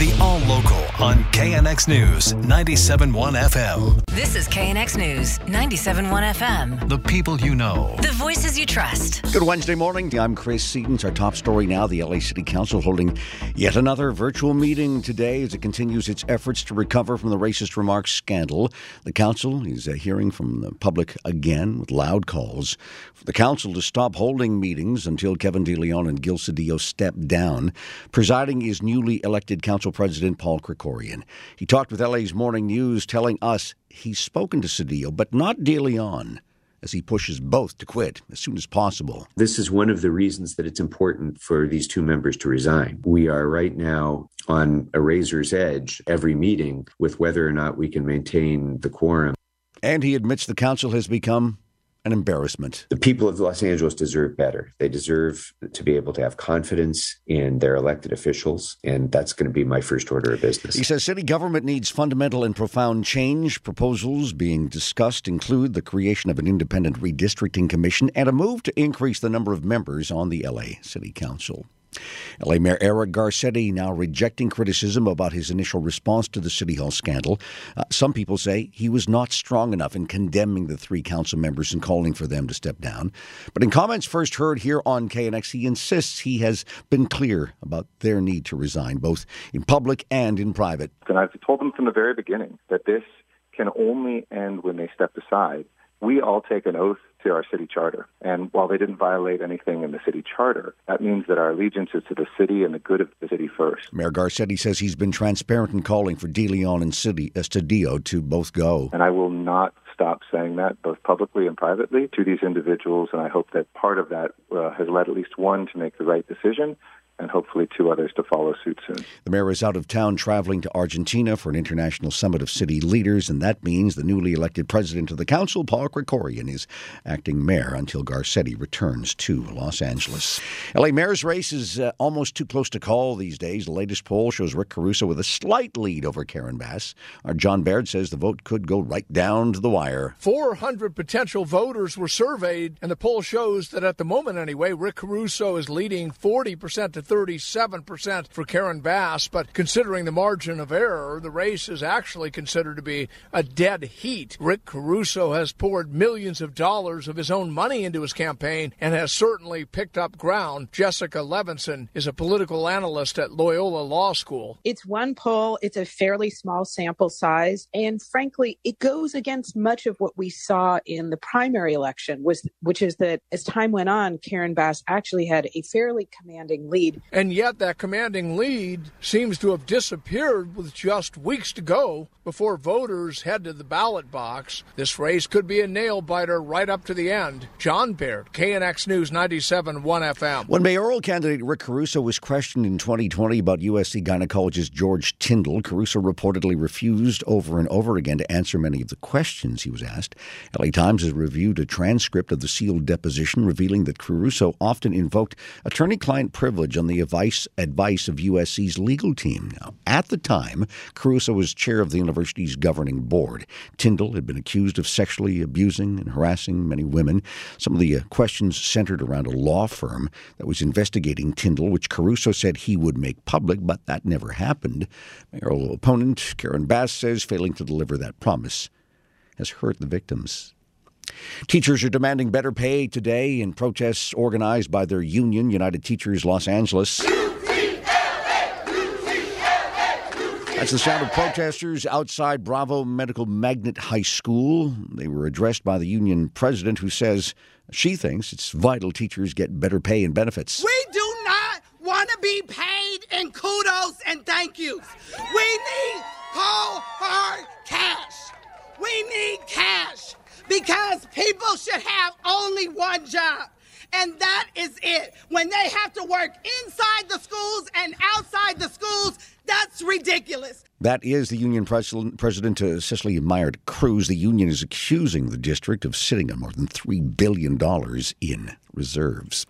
The All Local on KNX News 97.1 FM. This is KNX News 97.1 FM. The people you know. The voices you trust. Good Wednesday morning. I'm Chris Seaton. Our top story now. The LA City Council holding yet another virtual meeting today as it continues its efforts to recover from the racist remarks scandal. The council is uh, hearing from the public again with loud calls for the council to stop holding meetings until Kevin DeLeon and Gil Cedillo step down. Presiding is newly elected council president Paul Krekorian. He talked with LA's Morning News, telling us he's spoken to Cedillo, but not DeLeon as he pushes both to quit as soon as possible. This is one of the reasons that it's important for these two members to resign. We are right now on a razor's edge every meeting with whether or not we can maintain the quorum. And he admits the council has become an embarrassment. The people of Los Angeles deserve better. They deserve to be able to have confidence in their elected officials, and that's going to be my first order of business. He says city government needs fundamental and profound change. Proposals being discussed include the creation of an independent redistricting commission and a move to increase the number of members on the LA City Council. LA Mayor Eric Garcetti now rejecting criticism about his initial response to the City Hall scandal. Uh, some people say he was not strong enough in condemning the three council members and calling for them to step down. But in comments first heard here on KNX, he insists he has been clear about their need to resign, both in public and in private. And I've told them from the very beginning that this can only end when they step aside. We all take an oath to our city charter. And while they didn't violate anything in the city charter, that means that our allegiance is to the city and the good of the city first. Mayor Garcetti says he's been transparent in calling for DeLeon and Cedillo to both go. And I will not stop saying that, both publicly and privately, to these individuals. And I hope that part of that uh, has led at least one to make the right decision and hopefully two others to follow suit soon. The mayor is out of town traveling to Argentina for an international summit of city leaders, and that means the newly elected president of the council, Paul Krekorian, is acting mayor until Garcetti returns to Los Angeles. LA mayor's race is uh, almost too close to call these days. The latest poll shows Rick Caruso with a slight lead over Karen Bass. Our John Baird says the vote could go right down to the wire. 400 potential voters were surveyed, and the poll shows that at the moment, anyway, Rick Caruso is leading 40% to 37% for Karen Bass. But considering the margin of error, the race is actually considered to be a dead heat. Rick Caruso has poured millions of dollars of his own money into his campaign and has certainly picked up ground. Jessica Levinson is a political analyst at Loyola Law School. It's one poll, it's a fairly small sample size, and frankly, it goes against much of what we saw in the primary election, which is that as time went on, Karen Bass actually had a fairly commanding lead. And yet, that commanding lead seems to have disappeared with just weeks to go before voters head to the ballot box. This race could be a nail biter right up to the end. John Baird, KNX News 97.1 FM. When mayoral candidate Rick Caruso was questioned in 2020 about USC gynecologist George Tyndall, Caruso reportedly refused over and over again to answer many of the questions he was asked. LA Times has reviewed a transcript of the sealed deposition revealing that Caruso often invoked attorney client privilege on the advice, advice of USC's legal team. Now, at the time, Caruso was chair of the university's governing board. Tyndall had been accused of sexually abusing and harassing many women. Some of the uh, questions centered around a law firm that was investigating Tyndall, which Caruso said he would make public, but that never happened. Mayoral opponent Karen Bass says failing to deliver that promise has hurt the victims. Teachers are demanding better pay today in protests organized by their union, United Teachers Los Angeles. That's the sound of protesters outside Bravo Medical Magnet High School. They were addressed by the union president, who says she thinks it's vital teachers get better pay and benefits. We do not want to be paid in kudos and thank yous. We need cold, hard cash. Because people should have only one job. And that is it. When they have to work inside the schools and outside the schools, that's ridiculous. That is the union president, President uh, Cecily Myart-Cruz. The union is accusing the district of sitting on more than $3 billion in reserves.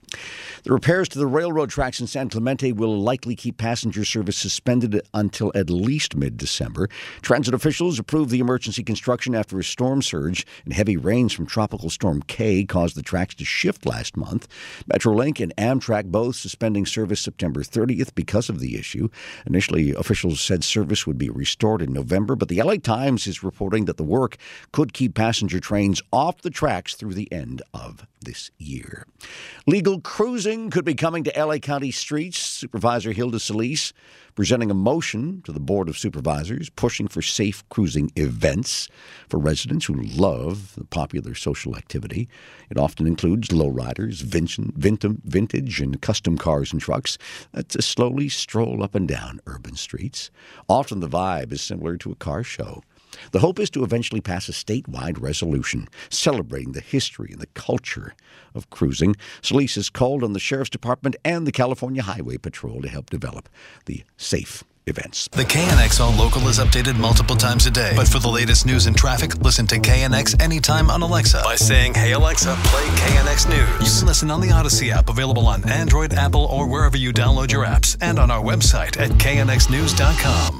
The repairs to the railroad tracks in San Clemente will likely keep passenger service suspended until at least mid December. Transit officials approved the emergency construction after a storm surge and heavy rains from Tropical Storm Kay caused the tracks to shift last month. Metrolink and Amtrak both suspending service September 30th because of the issue. Initially, officials said service would be restored in November, but the LA Times is reporting that the work could keep passenger trains off the tracks through the end of this year. Legal cruising could be coming to LA County streets. Supervisor Hilda Solis presenting a motion to the Board of Supervisors pushing for safe cruising events for residents who love the popular social activity. It often includes lowriders, vintage, and custom cars and trucks that slowly stroll up and down urban streets. Often the vibe is similar to a car show. The hope is to eventually pass a statewide resolution celebrating the history and the culture of cruising. Solis has called on the Sheriff's Department and the California Highway Patrol to help develop the safe events. The KNX All Local is updated multiple times a day. But for the latest news and traffic, listen to KNX anytime on Alexa by saying, Hey Alexa, play KNX News. You can listen on the Audacy app, available on Android, Apple, or wherever you download your apps, and on our website at knxnews.com.